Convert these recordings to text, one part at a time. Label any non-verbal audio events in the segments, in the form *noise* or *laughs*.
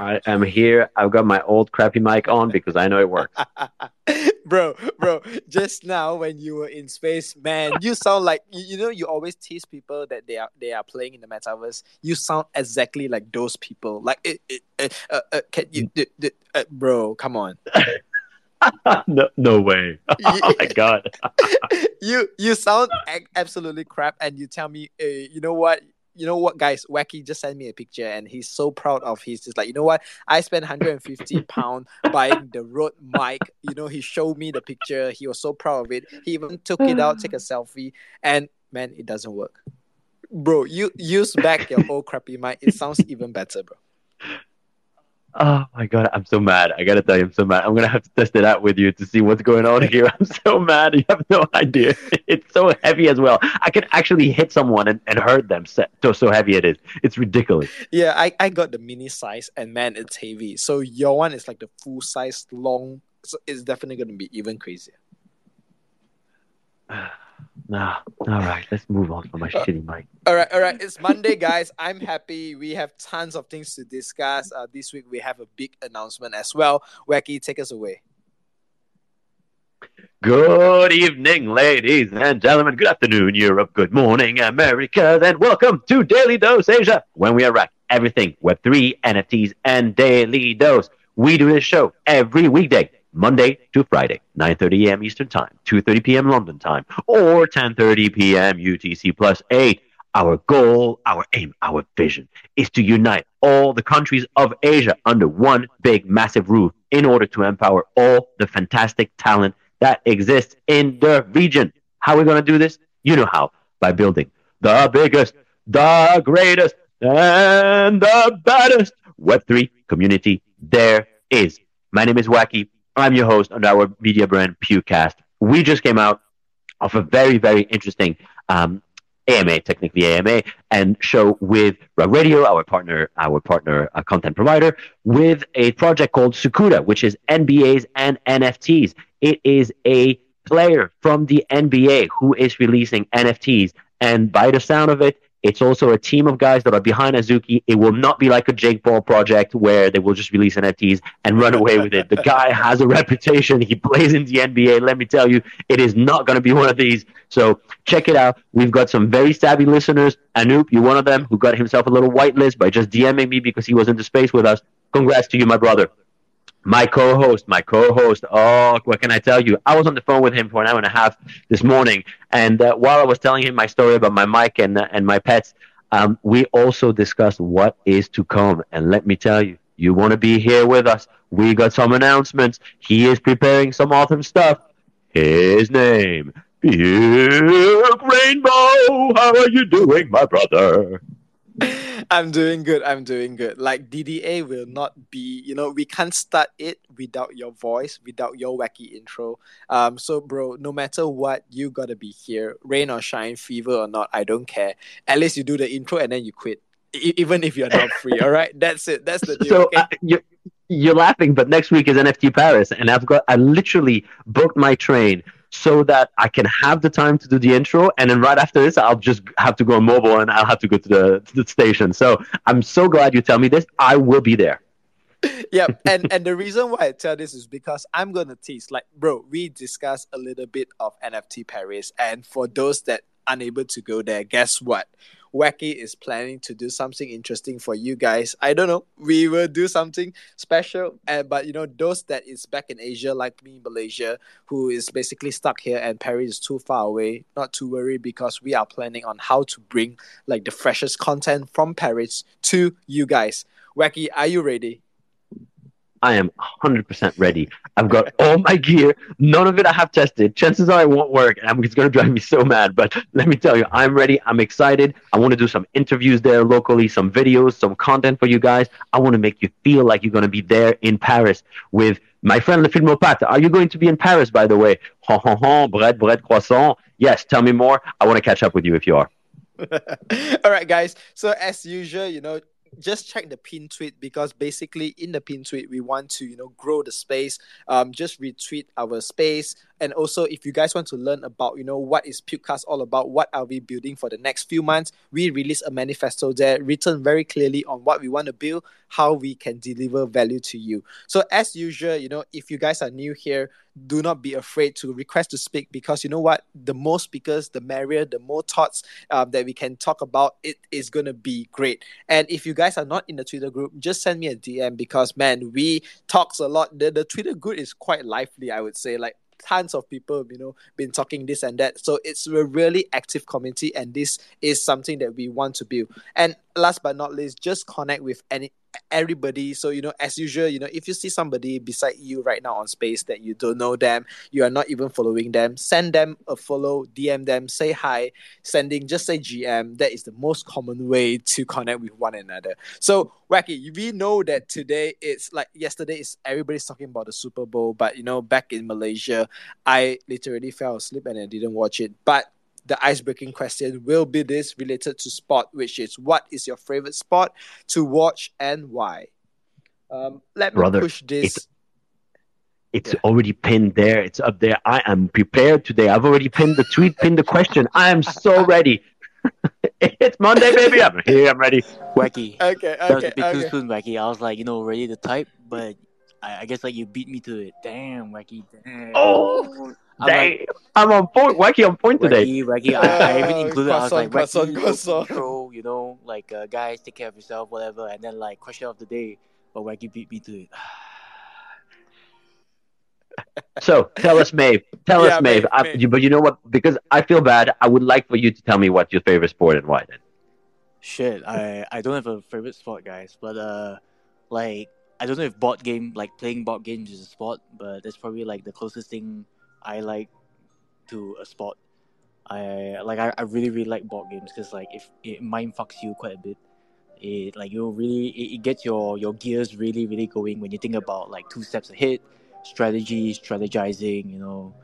I am here. I've got my old crappy mic on because I know it works. *laughs* bro, bro, just now when you were in space, man, you sound like you, you know you always tease people that they are they are playing in the metaverse. You sound exactly like those people. Like it, it, uh, uh, uh, can you, uh, bro? Come on. *laughs* no, no way. *laughs* Oh my god. you you sound absolutely crap, and you tell me, uh, you know what? You know what, guys? Wacky just sent me a picture, and he's so proud of his. Just like, you know what? I spent 150 pound buying the Rode mic. You know, he showed me the picture. He was so proud of it. He even took it out, take a selfie, and man, it doesn't work. Bro, you use back your old crappy mic. It sounds even better, bro. Oh my god, I'm so mad. I gotta tell you, I'm so mad. I'm gonna have to test it out with you to see what's going on here. *laughs* I'm so mad. You have no idea. *laughs* It's so heavy as well. I can actually hit someone and, and hurt them. So, so heavy it is. It's ridiculous. Yeah, I, I got the mini size and man, it's heavy. So your one is like the full size long. So it's definitely gonna be even crazier. *sighs* Nah, all right, let's move on from my uh, shitty mic. All right, all right. It's Monday, guys. I'm happy. We have tons of things to discuss. Uh, this week we have a big announcement as well. Wacky, take us away. Good evening, ladies and gentlemen. Good afternoon, Europe. Good morning, America. Then welcome to Daily Dose Asia, when we unwrap everything Web3, NFTs, and Daily Dose. We do this show every weekday Monday to Friday, 9:30 a.m. Eastern Time, 2:30 p.m. London Time, or 10:30 p.m. UTC plus 8. Our goal, our aim, our vision is to unite all the countries of Asia under one big massive roof in order to empower all the fantastic talent that exists in the region. How are we going to do this? You know how. By building the biggest, the greatest, and the baddest Web3 community there is. My name is Wacky. I'm your host on our media brand Pukecast. We just came out of a very, very interesting um, AMA, technically AMA, and show with Rug Radio, our partner, our partner uh, content provider, with a project called Sukuda, which is NBAs and NFTs. It is a player from the NBA who is releasing NFTs, and by the sound of it, it's also a team of guys that are behind Azuki. It will not be like a Jake Paul project where they will just release NFTs and run away with it. The guy *laughs* has a reputation. He plays in the NBA. Let me tell you, it is not going to be one of these. So check it out. We've got some very savvy listeners. Anoop, you're one of them who got himself a little whitelist by just DMing me because he was in the space with us. Congrats to you, my brother my co-host, my co-host. Oh, what can I tell you? I was on the phone with him for an hour and a half this morning, and uh, while I was telling him my story about my mic and uh, and my pets, um, we also discussed what is to come. And let me tell you, you want to be here with us. We got some announcements. He is preparing some awesome stuff. His name, Big Rainbow. How are you doing, my brother? *laughs* I'm doing good. I'm doing good. Like DDA will not be, you know, we can't start it without your voice, without your wacky intro. Um, so bro, no matter what, you gotta be here, rain or shine, fever or not, I don't care. At least you do the intro and then you quit, e- even if you're not free. *laughs* all right, that's it. That's the deal. So okay? uh, you you're laughing, but next week is NFT Paris, and I've got I literally booked my train so that I can have the time to do the intro. And then right after this, I'll just have to go on mobile and I'll have to go to the, to the station. So I'm so glad you tell me this. I will be there. *laughs* yeah, and and the reason why I tell this is because I'm gonna tease. Like, bro, we discussed a little bit of NFT Paris, and for those that unable to go there, guess what? Wacky is planning to do something interesting for you guys. I don't know. We will do something special. And but you know, those that is back in Asia, like me, in Malaysia, who is basically stuck here and Paris is too far away, not to worry because we are planning on how to bring like the freshest content from Paris to you guys. Wacky, are you ready? I am 100% ready. I've got all my gear. None of it I have tested. Chances are it won't work. And it's going to drive me so mad. But let me tell you, I'm ready. I'm excited. I want to do some interviews there locally, some videos, some content for you guys. I want to make you feel like you're going to be there in Paris with my friend Le Filmopat. Are you going to be in Paris, by the way? Ha ha ha, bread, bread, croissant. Yes, tell me more. I want to catch up with you if you are. *laughs* all right, guys. So, as usual, you know, just check the pin tweet because basically in the pin tweet we want to you know grow the space um just retweet our space. And also if you guys want to learn about you know what is Pukecast all about what are we building for the next few months we release a manifesto there written very clearly on what we want to build how we can deliver value to you. So as usual, you know, if you guys are new here, do not be afraid to request to speak because you know what? The more speakers the merrier the more thoughts um, that we can talk about it is going to be great. And if you guys are not in the twitter group just send me a dm because man we talks a lot. The, the twitter group is quite lively i would say. Like tons of people you know been talking this and that. So it's a really active community and this is something that we want to build. And last but not least just connect with any everybody. So you know as usual you know if you see somebody beside you right now on space that you don't know them you are not even following them send them a follow dm them say hi sending just say gm that is the most common way to connect with one another. So wacky we know that today it's like yesterday is everybody's talking about the super bowl but you know back in malaysia i literally fell asleep and i didn't watch it. But the icebreaking question will be this related to sport, which is what is your favorite sport to watch and why? Um, let Brother, me push this. It's, it's yeah. already pinned there. It's up there. I am prepared today. I've already pinned the tweet, pinned the question. I am so ready. *laughs* it's Monday, baby. I'm here. I'm ready. Wacky. Okay, okay. That was a bit okay. too soon, Wacky. I was like, you know, ready to type, but I, I guess like you beat me to it. Damn, Wacky. Damn. Oh. I'm, like, I'm on point. Wacky on point today. Wacky, wacky. I, I even Uh, included. I was like, croissant, wacky, croissant, intro, *laughs* you know, like uh, guys, take care of yourself, whatever, and then like question of the day. But wacky beat me to it. *sighs* So tell us, Maeve. Tell Yeah, us, Maeve. Maeve, I- Maeve. but you know what? Because I feel bad. I would like for you to tell me what's your favorite sport and why. Then. Shit, I I don't have a favorite sport, guys. But uh, like I don't know if board game, like playing board games, is a sport. But that's probably like the closest thing I like to a sport. I like I, I really really like board games because like if it mind fucks you quite a bit. It like you really it, it gets your your gears really really going when you think about like two steps ahead, strategy, strategizing, you know,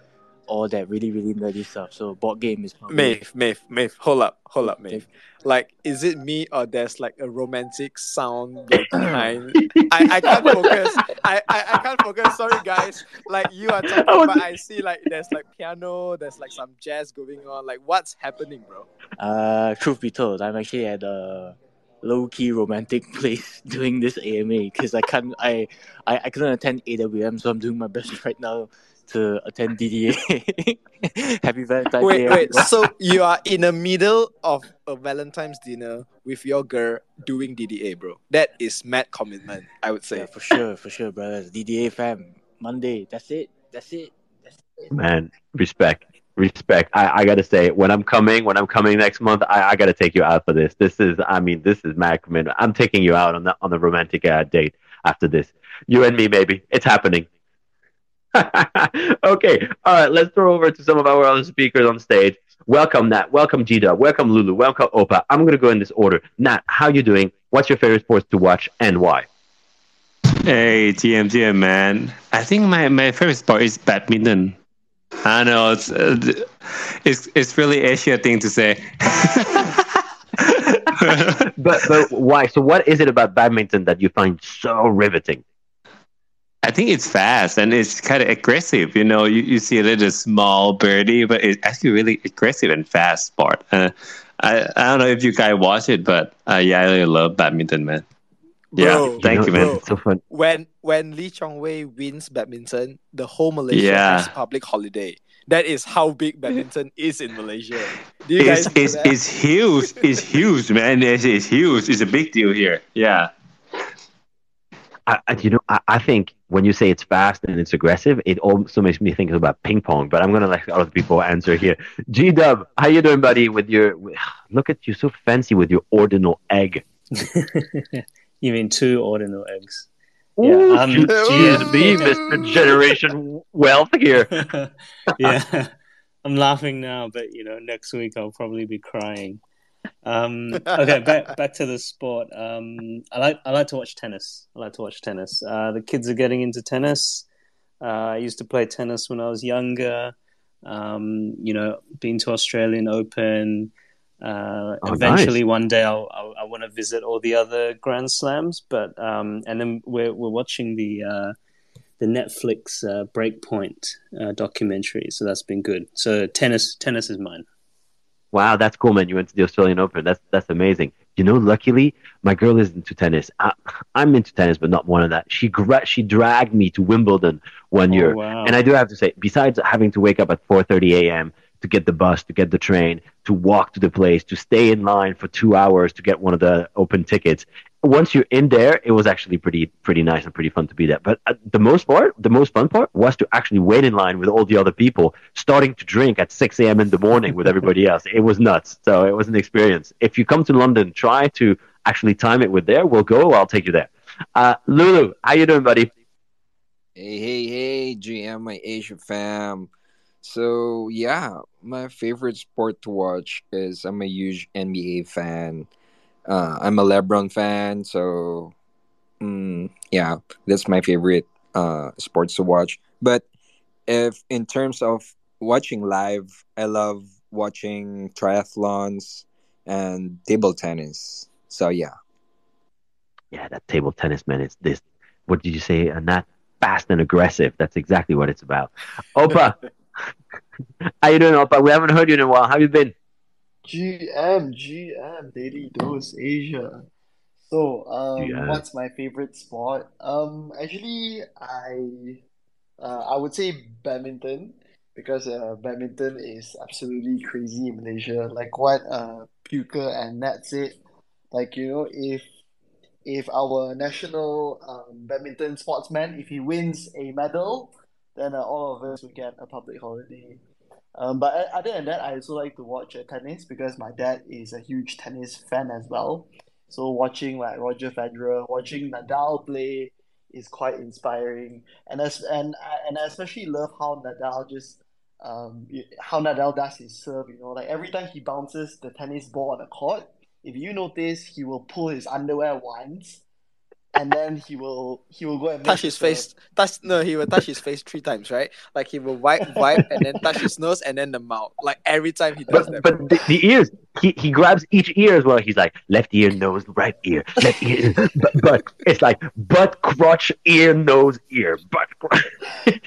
all that really really nerdy stuff. So board game is probably Maeve, Maeve, Maeve, hold up, hold up, Maeve. Like, is it me or there's like a romantic sound *laughs* like, behind? I, I can't focus. I, I, I can't focus. Sorry, guys. Like, you are talking, *laughs* I but I see like there's like piano, there's like some jazz going on. Like, what's happening, bro? Uh, truth be told, I'm actually at a low key romantic *laughs* place doing this AMA because I can't, I, I, I couldn't attend AWM, so I'm doing my best right now to attend DDA. *laughs* Happy Valentine's Wait, Day! wait. everyone. So you are in the middle of a Valentine's dinner with your girl doing DDA, bro. That is mad commitment, I would say. Yeah, for sure, for sure, brothers. DDA fam, Monday. That's it. That's it. That's it. Man, respect, respect. I, I gotta say, when I'm coming, when I'm coming next month, I, I gotta take you out for this. This is, I mean, this is mad commitment. I'm taking you out on the on the romantic uh, date after this. You and me, baby. It's happening. *laughs* okay, all right. Let's throw over to some of our other speakers on stage. Welcome, Nat. Welcome, Gita. Welcome, Lulu. Welcome, Opa. I'm gonna go in this order. Nat, how you doing? What's your favorite sports to watch and why? Hey, TM, TM, man. I think my, my favorite sport is badminton. I know it's uh, it's it's really Asia thing to say. *laughs* But but why? So what is it about badminton that you find so riveting? I think it's fast and it's kind of aggressive. You know, you, you see a little small birdie, but it's actually really aggressive and fast sport. Uh, I I don't know if you guys watch it, but uh, yeah, I really love badminton, man. Yeah, Bro, thank you, know, man. It's so fun. when when Lee Chong Wei wins badminton, the whole Malaysia Yeah. has public holiday. That is how big badminton is in Malaysia. Do you It's guys it's, it's huge. It's huge, man. It's, it's huge. It's a big deal here. Yeah. I, I, you know, I, I think when you say it's fast and it's aggressive, it also makes me think about ping pong. But I'm gonna let other people answer here. G Dub, how you doing, buddy? With your look at you, so fancy with your ordinal egg. *laughs* you mean two ordinal eggs? Ooh, Yeah, um, GSB, Mister Generation Wealth here. *laughs* yeah, *laughs* I'm laughing now, but you know, next week I'll probably be crying. Um, okay, *laughs* back back to the sport. Um, I like I like to watch tennis. I like to watch tennis. Uh, the kids are getting into tennis. Uh, I used to play tennis when I was younger. Um, you know, been to Australian Open. Uh, Oh, eventually, one day I'll, I'll, I want to visit all the other Grand Slams. But um, and then we're we're watching the uh, the Netflix uh, Breakpoint uh, documentary, so that's been good. So tennis tennis is mine. Wow, that's cool, man. You went to the Australian Open. That's that's amazing. you know, luckily my girl is into tennis. I, I'm into tennis, but not one of that. She gra- she dragged me to Wimbledon one Oh, year, wow. and I do have to say, besides having to wake up at 4:30 a.m. to get the bus, to get the train, to walk to the place, to stay in line for two hours to get one of the open tickets. Once you're in there, it was actually pretty pretty nice and pretty fun to be there. But uh, the most part, the most fun part, was to actually wait in line with all the other people, starting to drink at 6 a.m. in the morning with everybody else. It was nuts. So it was an experience. If you come to London, try to actually time it with there. We'll go. I'll take you there. Uh, Lulu, how you doing, buddy? Hey, hey, hey, GM, my Asia fam. So, yeah, my favorite sport to watch is I'm a huge NBA fan. Uh, I'm a LeBron fan, so mm, yeah, that's my favorite uh, sports to watch. But if in terms of watching live, I love watching triathlons and table tennis. So, yeah. Yeah, that table tennis man is this. What did you say? And that fast and aggressive. That's exactly what it's about. Opa, *laughs* how you doing, Opa? We haven't heard you in a while. How you been? GM, GM, Daily Dose Asia. So, um, GM. what's my favorite sport? Um, actually, I, uh, I would say badminton because uh, badminton is absolutely crazy in Malaysia. Like what uh, Puka and Nat said, like you know, if if our national um, badminton sportsman, if he wins a medal, then uh, all of us will get a public holiday. Um, but other than that, I also like to watch uh, tennis because my dad is a huge tennis fan as well. So watching like Roger Federer, watching Nadal play is quite inspiring, and as and I- and I especially love how Nadal just um how Nadal does his serve. You know, like every time he bounces the tennis ball on the court, if you notice, he will pull his underwear once, and then he will he will go and touch his serve. face. Touch no, he will touch his face three times, right? Like he will wipe, wipe, and then touch his nose, and then the mouth. Like every time he does But that. but the, the ears, he, he grabs each ear as well. He's like left ear, nose, right ear, left ear. *laughs* but, but it's like butt, crotch, ear, nose, ear, butt. crotch. *laughs*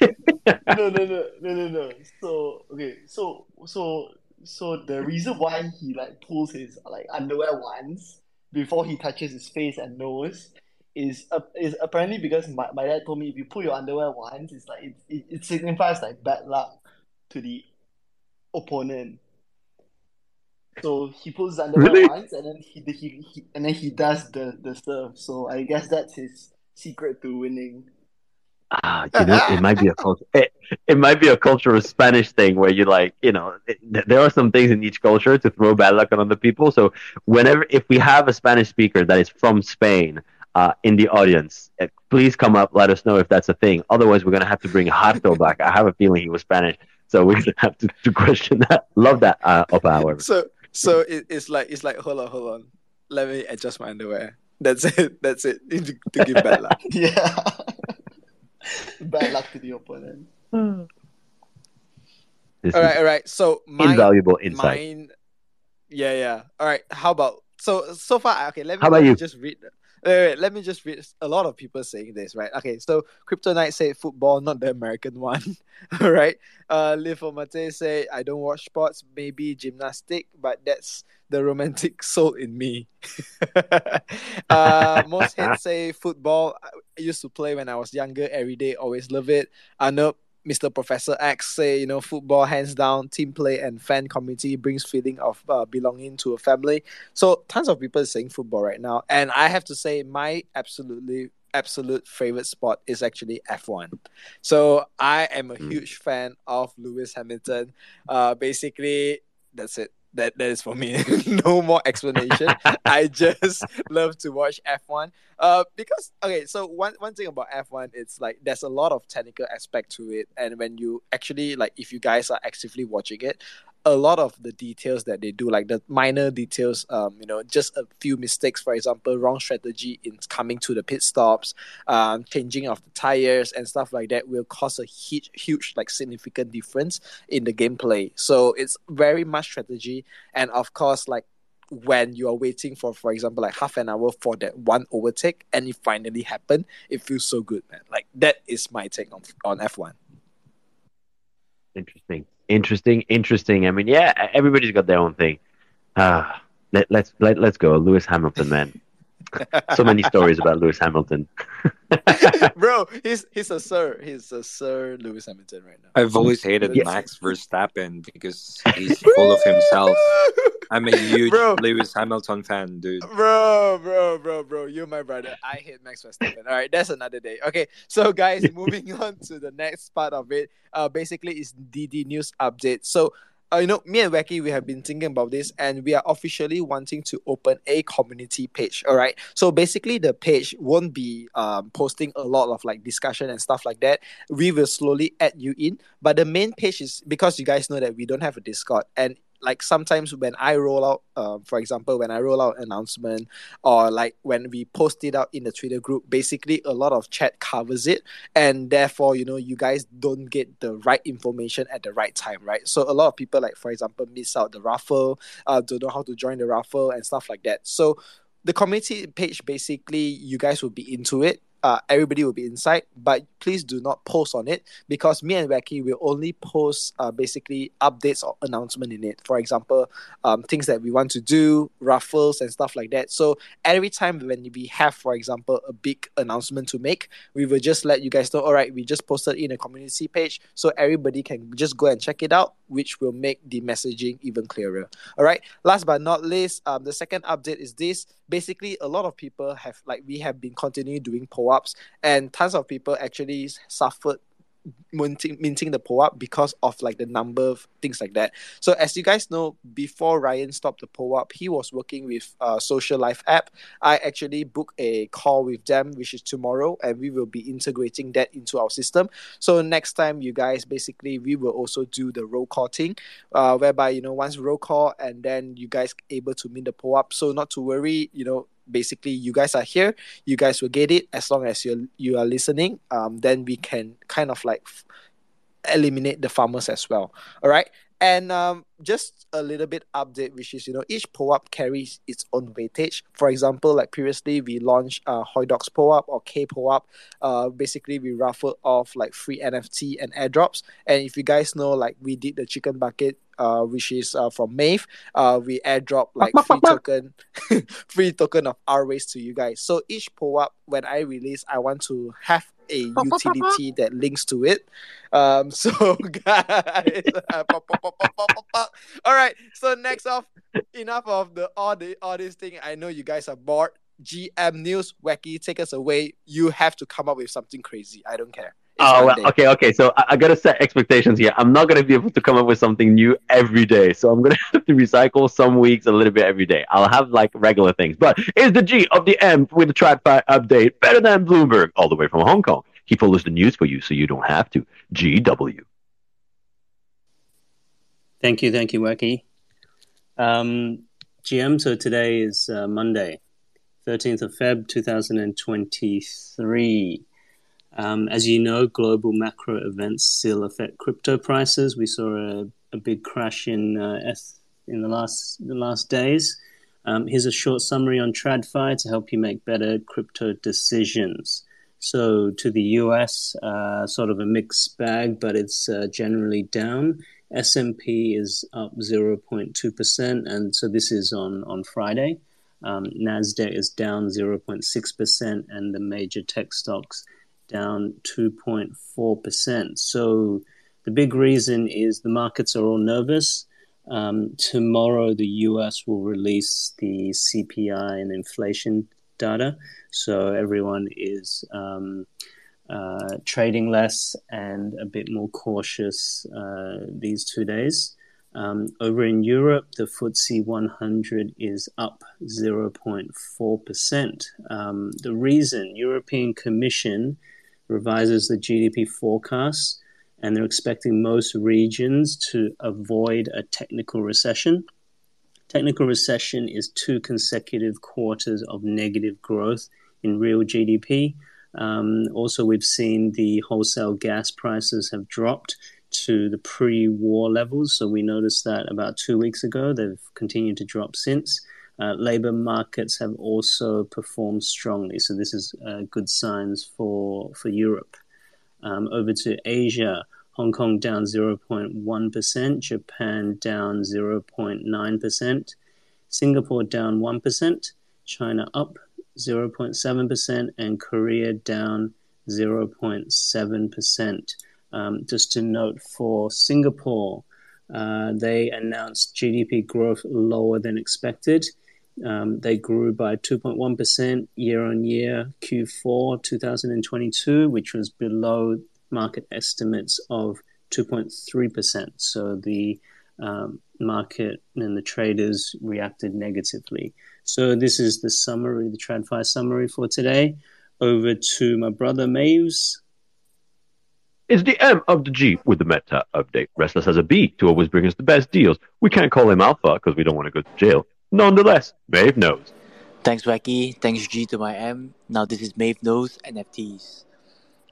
no, no, no, no, no, no. So okay, so so so the reason why he like pulls his like underwear once before he touches his face and nose is uh, is apparently because my, my dad told me if you pull your underwear once, it's like it, it, it signifies like bad luck to the opponent. So he pulls his underwear Really? once and then he, he, he and then he does the the serve. So I guess that's his secret to winning. Ah, you know, it might be a culture. It, it might be a cultural Spanish thing where you like, you know, it, there are some things in each culture to throw bad luck on other people. So whenever, if we have a Spanish speaker that is from Spain uh, in the audience, eh, please come up, let us know if that's a thing. Otherwise, we're gonna have to bring Harto back. I have a feeling he was Spanish, so we're gonna have to, to question that. Love that, uh, Opa, however. So so it, it's like it's like hold on, hold on. Let me adjust my underwear. That's it. That's it. *laughs* To, to give bad luck. *laughs* Yeah. Bad luck to the opponent. This All is right, all right. So mine, invaluable insight. mine. Yeah, yeah. All right. How about so so far? Okay, let me, How about you? just read. Wait, wait, let me just read a lot of people saying this, right? Okay, so Kryptonite said football, not the American *laughs* one. All right. Uh Mate say I don't watch sports, maybe gymnastic, but that's the romantic *laughs* soul in me. *laughs* uh most heads say football. I used to play when I was younger, every day, always love it. I know Mr. Professor X say, you know, football hands down, team play and fan community brings feeling of uh, belonging to a family. So tons of people are saying football right now, and I have to say my absolutely absolute favorite sport is actually F1. So I am a Mm. huge fan of Lewis Hamilton. Uh, basically, that's it. That that is for me. *laughs* no more explanation. *laughs* I just love to watch F1. Uh, because okay, so one one thing about F1, it's like there's a lot of technical aspect to it, and when you actually like, if you guys are actively watching it, a lot of the details that they do, like the minor details, um, you know, just a few mistakes, for example, wrong strategy in coming to the pit stops, um, changing of the tires and stuff like that will cause a huge, huge, like significant difference in the gameplay. So it's very much strategy, and of course, like when you are waiting for, for example, like half an hour for that one overtake, and it finally happened, it feels so good, man. Like that is my take on on F one. Interesting, interesting, interesting. I mean, yeah, everybody's got their own thing. Uh, let, let's let, let's go, Lewis Hamilton, man. *laughs* so many stories about Lewis Hamilton. *laughs* Bro, he's he's a sir. He's a Sir Lewis Hamilton right now. I've always hated Yes. Max Verstappen because he's full of himself. *laughs* I'm a huge Bro. Lewis Hamilton fan, dude. Bro, bro, bro, bro, you're my brother. I hate Max Verstappen. All right, that's another day. Okay, so guys, *laughs* moving on to the next part of it. Uh, basically, is DD news update. So, uh, you know, me and Wacky, we have been thinking about this, and we are officially wanting to open a community page. All right, so basically, the page won't be um posting a lot of like discussion and stuff like that. We will slowly add you in, but the main page is because you guys know that we don't have a Discord, and like sometimes when I roll out, um, for example, when I roll out announcement or like when we post it out in the Twitter group, basically a lot of chat covers it, and therefore you know you guys don't get the right information at the right time, right? So a lot of people like for example miss out the raffle, uh, don't know how to join the raffle and stuff like that. So the community page basically you guys will be into it. Uh, everybody will be inside, but please do not post on it because me and Wacky will only post uh, basically updates or announcement in it. For example, um, things that we want to do, raffles and stuff like that. So every time when we have, for example, a big announcement to make, we will just let you guys know. All right, we just posted in a community page, so everybody can just go and check it out, which will make the messaging even clearer. All right. Last but not least, um, the second update is this. Basically, a lot of people have like we have been continuing doing POAPs, and tons of people actually suffered minting, minting the POAP because of like the number of things like that. So as you guys know, before Ryan stopped the POAP, he was working with uh, Social Life app. I actually booked a call with them, which is tomorrow, and we will be integrating that into our system. So next time, you guys basically we will also do the roll call thing, uh, whereby you know once roll call and then you guys able to mint the POAP. So not to worry, you know basically you guys are here you guys will get it. As long as you you are listening um then we can kind of like eliminate the farmers as well. All right and um just a little bit update which is you know each POAP carries its own weightage for example like previously we launched uh Hoidox POAP or K POAP uh basically we raffled off like free NFT and airdrops and if you guys know like we did the chicken bucket uh, which is uh, from Maeve. Uh, we airdrop like *laughs* free token, *laughs* free token of our race to you guys. So each POAP, when I release, I want to have a utility that links to it. Um, *laughs* so guys, *laughs* all right. So next off, enough of the all the all this thing. I know you guys are bored. GM News, Wacky, take us away. You have to come up with something crazy. I don't care. It's Oh, well, okay, okay. So I, I gotta set expectations here. I'm not gonna be able to come up with something new every day. So I'm gonna *laughs* have to recycle some weeks a little bit every day. I'll have like regular things. But is the G of the M with the TradFi update better than Bloomberg all the way from Hong Kong? He follows the news for you, so you don't have to. GW. Thank you, thank you, Wacky. Um, GM, so today is uh, Monday, 13th of Feb 2023. Um, as you know, global macro events still affect crypto prices. We saw a, a big crash in uh, in the last the last days. Um, here's a short summary on TradFi to help you make better crypto decisions. So, to the US, uh, sort of a mixed bag, but it's uh, generally down. S&P is up 0.2%, and so this is on, on Friday. Um, Nasdaq is down 0.6%, and the major tech stocks down 2.4%. So the big reason is the markets are all nervous. Um, tomorrow, the US will release the CPI and inflation data, so everyone is um, uh, trading less and a bit more cautious uh, these two days. Um, over in Europe, the FTSE 100 is up 0.4%. Um, the reason European Commission revises the GDP forecast, and they're expecting most regions to avoid a technical recession. Technical recession is two consecutive quarters of negative growth in real GDP. Um, also, we've seen the wholesale gas prices have dropped to the pre war levels. So, we noticed that about two weeks ago. They've continued to drop since. Uh, labor markets have also performed strongly. So, this is uh, good signs for, for Europe. Um, over to Asia, Hong Kong down 0.1%, Japan down 0.9%. Singapore down 1%, China up 0.7%, and Korea down 0.7%. Um, just to note for Singapore, uh, they announced GDP growth lower than expected. Um, they grew by 2.1% year on year Q4 2022, which was below market estimates of 2.3%. So the um, market and the traders reacted negatively. So this is the summary, the TradFi summary for today. Over to my brother Maves. It's the M of the G with the meta update. Restless as a bee to always bring us the best deals. We can't call him Alpha because we don't want to go to jail. Nonetheless, Maeve knows. Thanks, Wacky. Thanks, G to my M. Now this is Maeve Knows NFTs.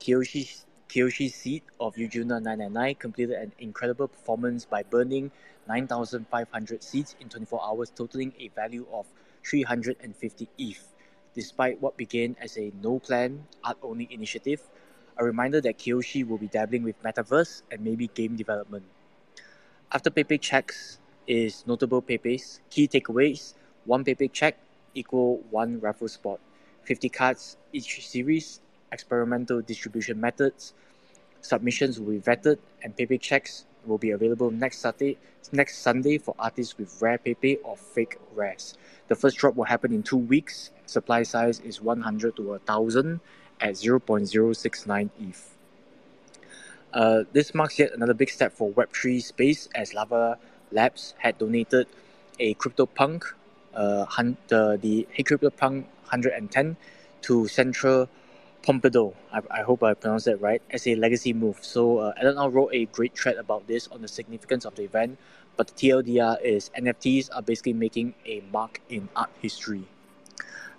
Kiyoshi, Kiyoshi Seed of Yujuna 999 completed an incredible performance by burning 9,500 seeds in 24 hours, totaling a value of 350 ETH. Despite what began as a no plan, art only initiative, a reminder that Kiyoshi will be dabbling with metaverse and maybe game development. After Pepe checks is notable Pepe's key takeaways: one Pepe check equal one raffle spot, 50 cards each series, experimental distribution methods, submissions will be vetted, and Pepe checks will be available next Saturday, next Sunday for artists with rare Pepe or fake rares. The first drop will happen in two weeks. Supply size is 100 to 1000 at 0.069 ETH. Uh, this marks yet another big step for Web3 space as Lava Labs had donated a CryptoPunk, uh, hun- the, the Hey CryptoPunk 110 to Central Pompidou. I, I hope I pronounced that right, as a legacy move. So, uh, Alan wrote a great thread about this on the significance of the event, but the TLDR is NFTs are basically making a mark in art history.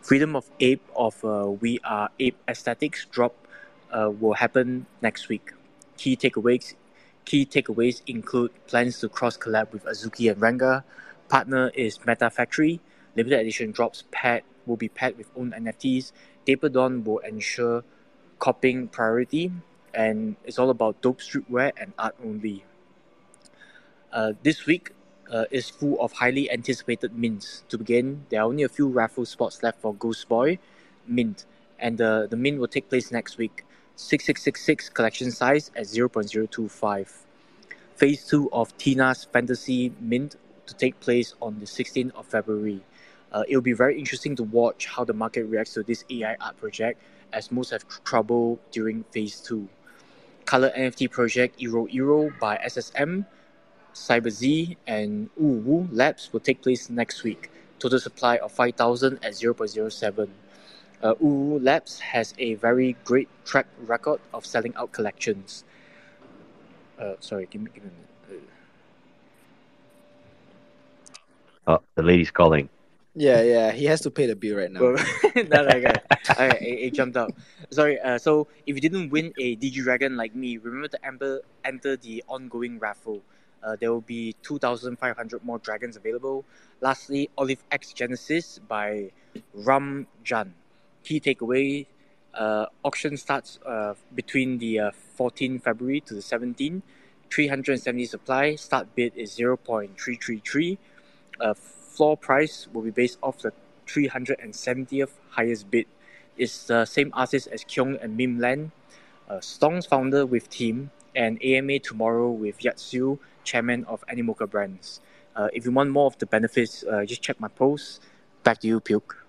Freedom of Ape of uh, We Are Ape Aesthetics drop uh, will happen next week. Key takeaways Key takeaways include plans to cross collab with Azuki and Ranga. Partner is Meta Factory. Limited edition drops paired will be paired with own NFTs. Taper will ensure copying priority, and it's all about dope streetwear and art only. Uh, this week uh, is full of highly anticipated mints. To begin, there are only a few raffle spots left for Ghost Boy mint, and the, the mint will take place next week. 6666 collection size at 0.025. Phase 2 of Tina's Fantasy Mint to take place on the 16th of February. Uh, it'll be very interesting to watch how the market reacts to this AI art project, as most have trouble during Phase 2. Color NFT project Ero Ero by SSM, CyberZ, and Uwu Labs will take place next week. Total supply of 5,000 at 0.07. Uh, Uwu Labs has a very great track record of selling out collections. Uh, sorry, give me, give me a minute. Uh, the lady's calling. Yeah, yeah. He has to pay the bill right now. Well, *laughs* no, no, okay. okay, it, it jumped out. Sorry. Uh, so if you didn't win a DigiDragon like me, remember to enter enter the ongoing raffle. Uh, there will be 2,500 more dragons available. Lastly, Olive X Genesis by Ram Jan. Key takeaway: uh, auction starts uh, between the uh, 14 February to the 17. 370 supply. Start bid is 0.333. Uh, floor price will be based off the 370th highest bid. It's the same artist as Kyung and Mimland. Uh, Stong's founder with team and AMA tomorrow with Yat Siu, chairman of Animoca Brands. Uh, if you want more of the benefits, uh, just check my post. Back to you, Puke.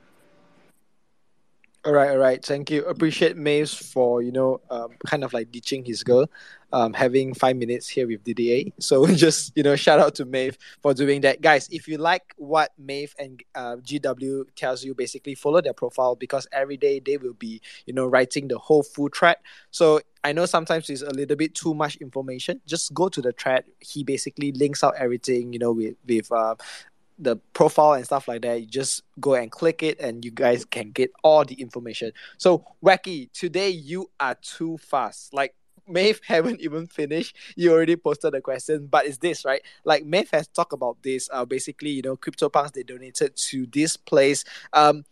All right, all right. Thank you. Appreciate Maves for you know um, kind of like ditching his girl, um, having five minutes here with DDA. *laughs* So *laughs* just you know shout out to Maeve for doing that, guys. If you like what Maeve and uh, GW tells you, basically follow their profile because every day they will be you know writing the whole full thread. So I know sometimes it's a little bit too much information. Just go to the thread. He basically links out everything you know with with uh, the profile and stuff like that, you just go and click it and you guys can get all the information. So Wacky, today you are too fast. Like Maeve *laughs* haven't even finished. You already posted the question, but it's this, right? Like Maeve has talked about this. Uh basically, you know, CryptoPunks they donated to this place. Um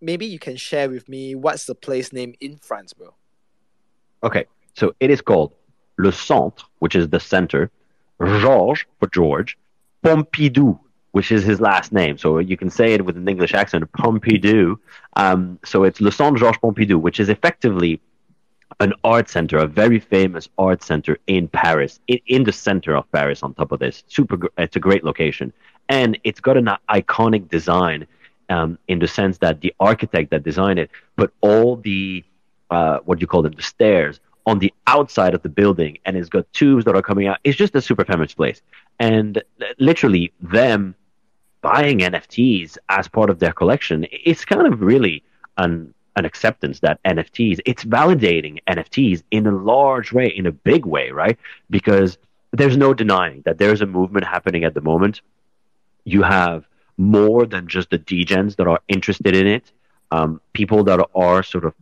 maybe you can share with me what's the place name in France, bro. Okay, so it is called Le Centre, which is the center, Georges for George, Pompidou which is his last name. So you can say it with an English accent, Pompidou. Um, so it's Le Centre Georges Pompidou, which is effectively an art center, a very famous art center in Paris, in, in the center of Paris. On top of this, super, it's a great location, and it's got an iconic design um, in the sense that the architect that designed it put all the uh, what do you call them, the stairs on the outside of the building, and it's got tubes that are coming out. It's just a super famous place, and literally them buying NFTs as part of their collection, it's kind of really an an acceptance that NFTs, it's validating NFTs in a large way, in a big way, right? Because there's no denying that there's a movement happening at the moment. You have more than just the degens that are interested in it, um, people that are sort of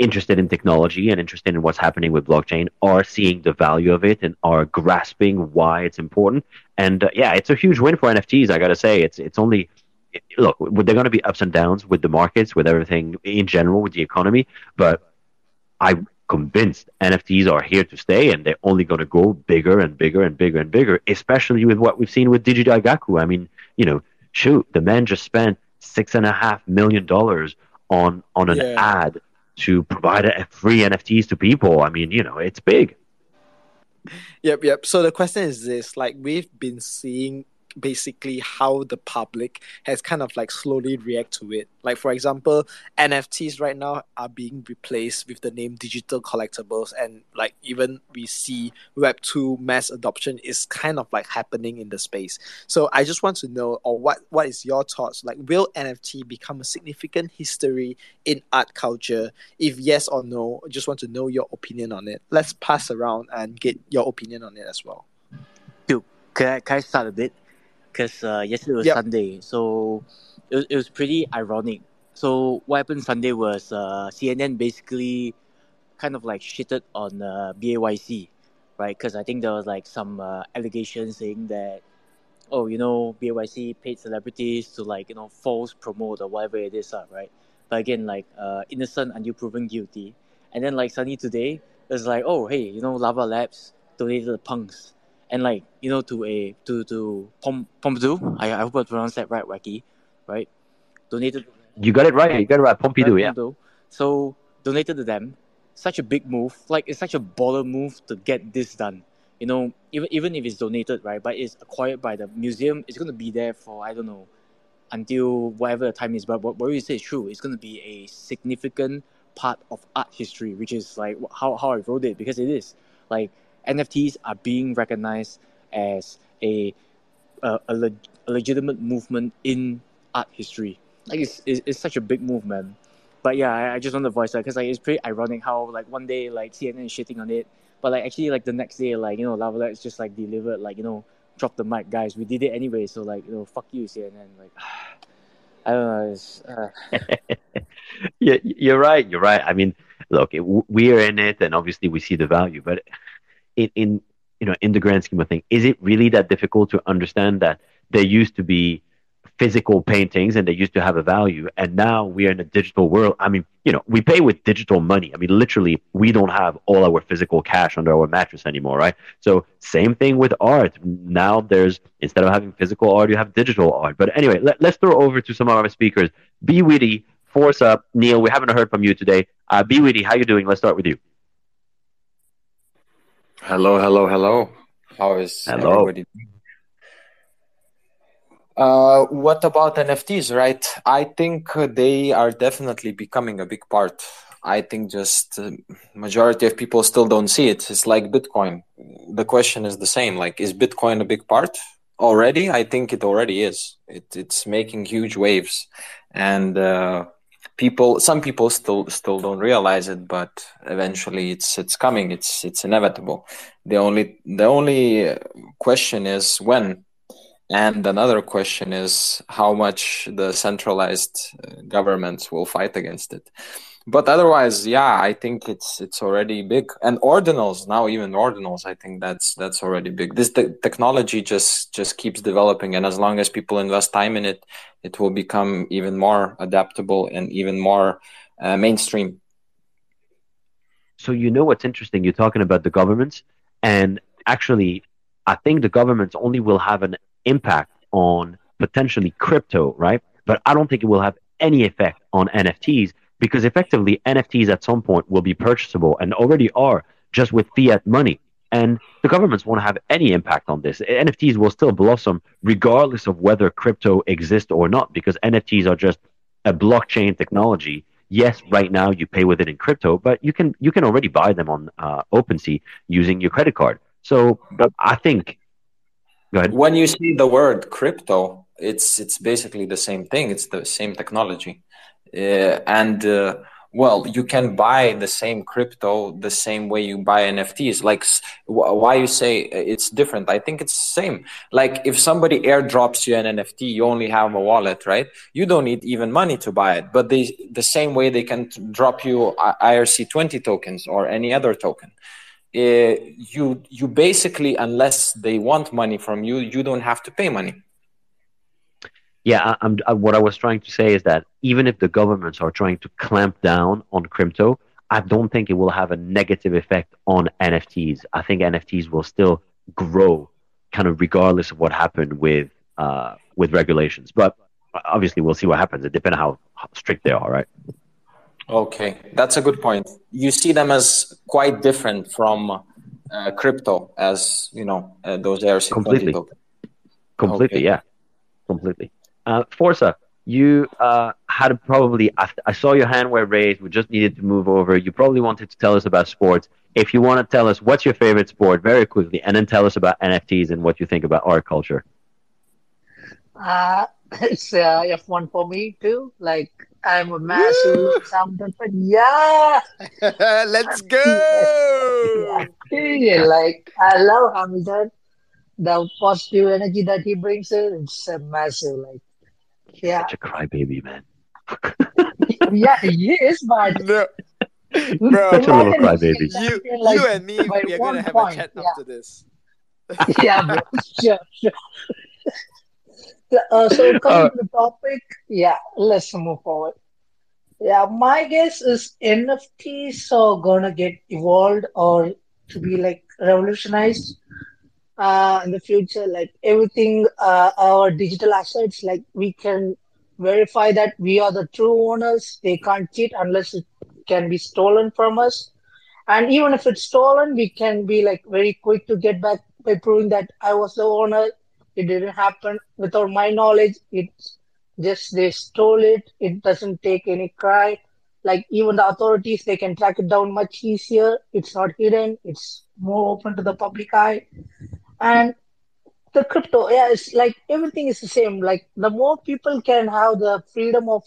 interested in technology and interested in what's happening with blockchain are seeing the value of it and are grasping why it's important. And uh, yeah, it's a huge win for NFTs. I got to say, it's it's only look, they're going to be ups and downs with the markets, with everything in general, with the economy. But I'm convinced NFTs are here to stay, and they're only going to go bigger and bigger and bigger and bigger. Especially with what we've seen with Digidaigaku. I mean, you know, shoot, the man just spent six and a half million dollars on on an yeah. ad to provide free NFTs to people. I mean, you know, it's big. Yep, yep. So the question is this: like we've been seeing basically how the public has kind of like slowly react to it. Like for example, NFTs right now are being replaced with the name digital collectibles and like even we see web 2 mass adoption is kind of like happening in the space. So I just want to know or what what is your thoughts? Like will NFT become a significant history in art culture? If yes or no, just want to know your opinion on it. Let's pass around and get your opinion on it as well. Dude, can I, can I start a bit? Because uh, yesterday was yep. Sunday, so it was, it was pretty ironic. So what happened Sunday was uh, CNN basically kind of like shitted on uh, BAYC, right? Because I think there was like some uh, allegations saying that, oh, you know, BAYC paid celebrities to like you know false promote or whatever it is, uh, right? But again, like uh, innocent until proven guilty. And then like suddenly today, it's like, oh, hey, you know, Lava Labs donated the punks and like you know to a to to Pom Pompidou. I, I hope I pronounced that right, Wacky, right? Donated. You got it right. You got it right, Pompidou. Right, yeah. Pompidou. So donated to them. Such a big move. Like it's such a baller move to get this done. You know, even even if it's donated, right? But it's acquired by the museum. It's gonna be there for I don't know until whatever the time is. But what, what you say is true. It's gonna be a significant part of art history, which is like how how I wrote it because it is like NFTs are being recognized as a a, a, leg, a legitimate movement in art history. Like it's, it's, it's such a big movement. But yeah, I, I just want to voice that because like it's pretty ironic how like one day like CNN is shitting on it, but like actually like the next day like you know Lava is just like delivered like you know drop the mic guys we did it anyway so like you know fuck you CNN like *sighs* I don't know. It's, uh... *laughs* yeah, you're right. You're right. I mean, look, we're in it, and obviously we see the value. But in, in you know in the grand scheme of things is it really that difficult to understand that there used to be physical paintings and they used to have a value and now we are in a digital world? I mean you know we pay with digital money. I mean literally we don't have all our physical cash under our mattress anymore right? So same thing with art. Now there's instead of having physical art you have digital art. But anyway let, us throw over to some of our speakers. Be witty force up neil we haven't heard from you today. Uh, be witty how you doing? Let's start with you Hello, hello, hello. How is hello. everybody? Uh, what about NFTs, right? I think they are definitely becoming a big part. I think just uh, majority of people still don't see it. It's like Bitcoin. The question is the same. Like, is Bitcoin a big part already? I think it already is. It, it's making huge waves, and uh, people some people still still don't realize it but eventually it's it's coming. It's it's inevitable. The only the only question is when. And another question is how much the centralized uh, governments will fight against it but otherwise, yeah, I think it's it's already big. And ordinals now, even ordinals, I think that's that's already big. This te- technology just just keeps developing, and as long as people invest time in it, it will become even more adaptable and even more uh, mainstream. So you know what's interesting? You're talking about the governments, and actually, I think the governments only will have an impact on potentially crypto, right? But I don't think it will have any effect on NFTs because effectively NFTs at some point will be purchasable and already are just with fiat money. And the governments won't have any impact on this. NFTs will still blossom regardless of whether crypto exists or not, because NFTs are just a blockchain technology. Yes, right now you pay with it in crypto, but you can you can already buy them on uh, OpenSea using your credit card. So I think. Go ahead. When you see the word crypto, it's it's basically the same thing. It's the same technology, and uh, well you can buy the same crypto the same way you buy nfts like why you say it's different? I think it's the same. Like if somebody airdrops you an nft you only have a wallet right? You don't need even money to buy it. But they the same way they can drop you ERC20 tokens or any other token. Uh, you you basically unless they want money from you you don't have to pay money yeah, I, I, what I was trying to say is that even if the governments are trying to clamp down on crypto, I don't think it will have a negative effect on NFTs. I think NFTs will still grow, kind of regardless of what happened with uh, with regulations. But obviously, we'll see what happens. It depends on how, how strict they are, right? Okay, that's a good point. You see them as quite different from uh, crypto, as you know, uh, those ERC completely, completely, okay. yeah, completely. Uh, Forza, you uh, had probably, I, I, saw your hand were raised. We just needed to move over. You probably wanted to tell us about sports. If you want to tell us what's your favorite sport very quickly, and then tell us about NFTs and what you think about art culture. Uh, *laughs* it's uh, F1 for me too. Like, I'm a massive Hamilton *laughs* fan. Yeah! *laughs* Let's go! yeah. Like, I love Hamilton. The positive energy that he brings in, it's uh, massive. Like, yeah. Such a crybaby, man. *laughs* yeah, he is, but. No. Bro, Such a little crybaby. You, like, you and me, we are going to have point, a chat yeah. after this. *laughs* *laughs* yeah, bro. Sure, sure. Uh, so coming uh, to the topic, yeah, let's move forward. Yeah, my guess is NFTs are gonna get evolved or to be like revolutionized uh, in the future like everything uh, our digital assets like we can verify that we are the true owners. They can't cheat unless it can be stolen from us. And even if it's stolen we can be like very quick to get back by proving that i was the owner. It didn't happen. Without my knowledge it's just they stole it. It doesn't take any cry. Like even the authorities they can track it down much easier. It's not hidden. It's more open to the public eye and the crypto yeah it's like everything is the same. Like the more people can have the freedom of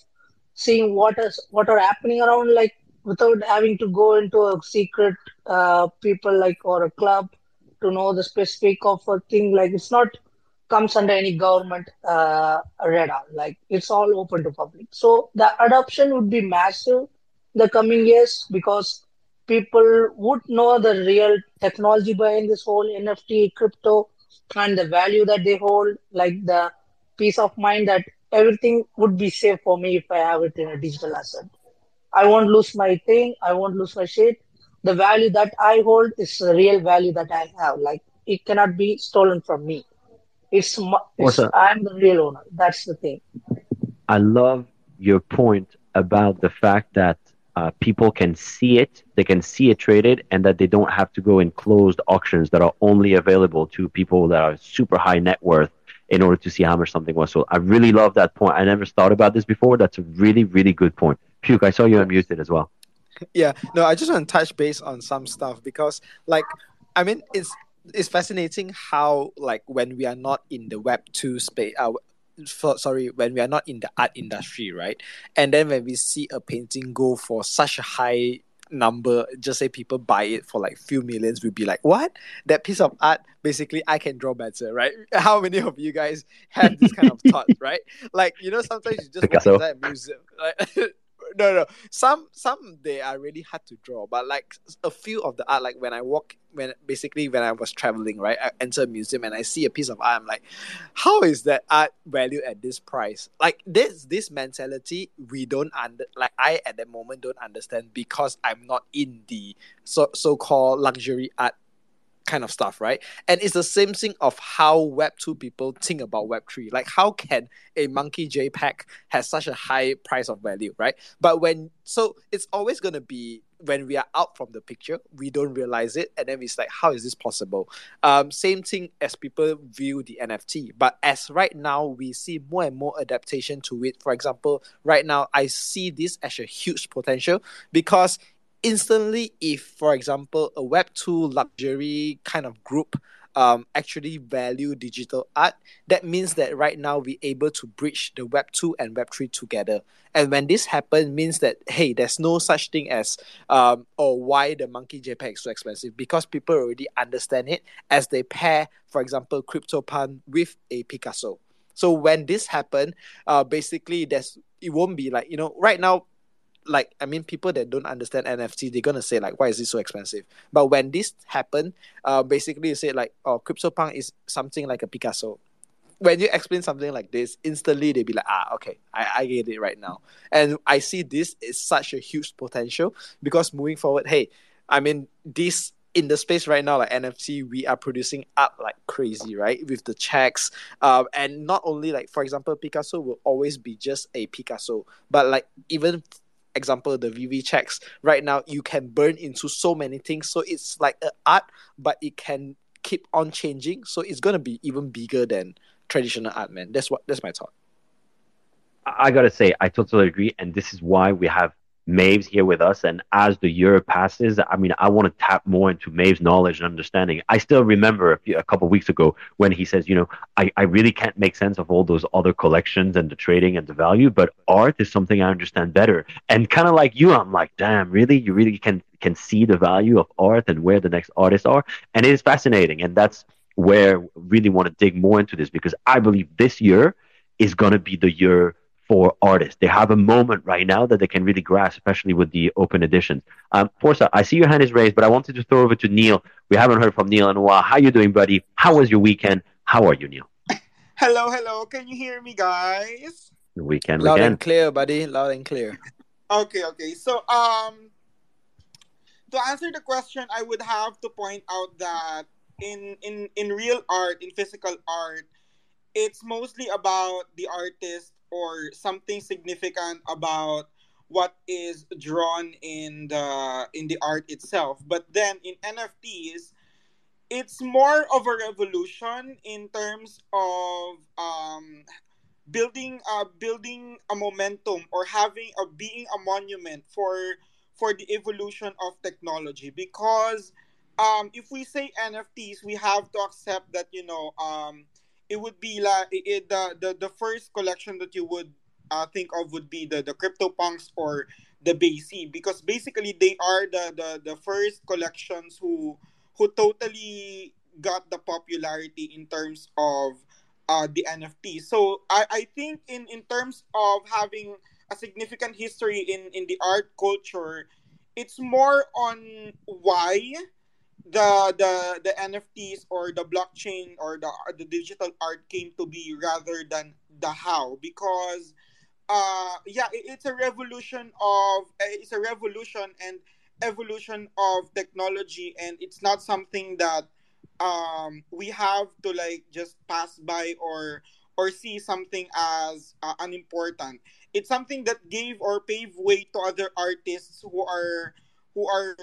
seeing what is what are happening around like without having to go into a secret uh, people like or a club to know the specific of a thing. Like it's not comes under any government uh, radar. Like it's all open to public. So the adoption would be massive the coming years because people would know the real technology behind this whole NFT crypto and the value that they hold, like the peace of mind that everything would be safe for me if I have it in a digital asset. I won't lose my thing. I won't lose my shit. The value that I hold is the real value that I have. Like it cannot be stolen from me. It's, it's I'm the real owner. That's the thing. I love your point about the fact that uh, people can see it, they can see it traded, and that they don't have to go in closed auctions that are only available to people that are super high net worth in order to see how much something was sold. I really love that point. I never thought about this before. That's a really, really good point. Puke, I saw you unmuted as well. Yeah, no, I just want to touch base on some stuff because, like, I mean, it's it's fascinating how, like, when we are not in the Web two space, uh, for, sorry when we are not in the art industry right? And then when we see a painting go for such a high number just say people buy it for like few millions we'd be like what? That piece of art basically i can draw better right? *laughs* How many of you guys have this kind of thought *laughs* right? Like you know sometimes you just Picasso. inside a museum *laughs* like no, no. Some some they are really hard to draw, but like a few of the art, like when I walk, when basically when I was traveling, right, I enter a museum and I see a piece of art, I'm like, how is that art valued at this price? Like this this mentality, we don't under like I at the moment don't understand because I'm not in the so so called luxury art kind of stuff, right? And it's the same thing of how Web two people think about Web three. Like, how can a monkey JPEG has such a high price of value, right? But when so it's always gonna be when we are out from the picture, we don't realize it, and then it's like, how is this possible? Um, same thing as people view the NFT, but as right now we see more and more adaptation to it. For example, right now I see this as a huge potential because instantly, if for example a Web two luxury kind of group um, actually value digital art, that means that right now we're able to bridge the Web 2 and Web 3 together. And when this happens, means that, hey, there's no such thing as, um, or why the monkey JPEG is so expensive, because people already understand it as they pair, for example, CryptoPunk with a Picasso. So when this happen, uh, basically, there's it won't be like you know right now like I mean, people that don't understand NFT, they're gonna say like, why is this so expensive? But when this happened, uh, basically you say like, oh, CryptoPunk is something like a Picasso. When you explain something like this, instantly they be like, ah, okay, I, I get it right now. And I see this is such a huge potential because moving forward, hey, I mean, this in the space right now, like NFT, we are producing art like crazy, right? With the checks, um, and not only like for example, Picasso will always be just a Picasso, but like even example the VV checks right now you can burn into so many things. So it's like an art but it can keep on changing. So it's to be even bigger than traditional art man. That's what that's my thought. I gotta say, I totally agree, and this is why we have Maves here with us. And as the year passes, I mean, I want to tap more into Maeve's knowledge and understanding. I still remember a, few, a couple weeks ago when he says, you know, I, I really can't make sense of all those other collections and the trading and the value, but art is something I understand better. And kind of like you, I'm like, damn, really? You really can can see the value of art and where the next artists are, and it is fascinating. And that's where I really want to dig more into this because I believe this year is going to be the year for artists. They have a moment right now that they can really grasp, especially with the open editions. Um, Forza, I see your hand is raised, but I wanted to throw over to Neil. We haven't heard from Neil in a while. How you doing, buddy? How was your weekend? How are you, Neil? Hello, hello. Can you hear me, guys? We can. loud we can. and clear buddy loud and clear Okay, okay. So, um, to answer the question, I would have to point out that in in in real art, in physical art, it's mostly about the artist or something significant about what is drawn in the in the art itself. But then in NFTs, it's more of a revolution in terms of um, building uh, building a momentum or having a being a monument for for the evolution of technology because um, if we say NFTs, we have to accept that you know um, it would be like it, the, the the first collection that you would uh, think of would be the the CryptoPunks or the BAYC because basically they are the, the the first collections who who totally got the popularity in terms of uh, the NFT. So I, I think in, in terms of having a significant history in, in the art culture, it's more on why the the the NFTs or the blockchain or the the digital art came to be rather than the how. Because uh yeah it, it's a revolution of it's a revolution and evolution of technology. And it's not something that um we have to like just pass by or or see something as uh, unimportant. It's something that gave or paved way to other artists who are who are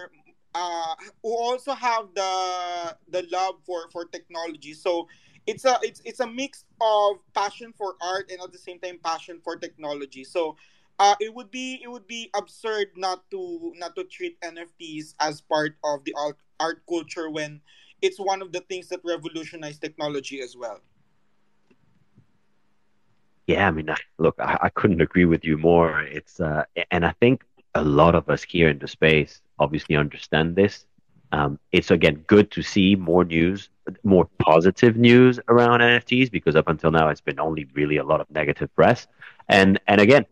uh who also have the the love for for technology so it's a it's it's a mix of passion for art and at the same time passion for technology so uh, it would be it would be absurd not to not to treat NFTs as part of the art, art culture when it's one of the things that revolutionized technology as well. Yeah, I mean, I- *laughs* look, I, I couldn't agree with you more. It's uh, and I think a lot of us here in the space obviously understand this. Um, it's again good to see more news, more positive news around NFTs because up until now it's been only really a lot of negative press. And and again,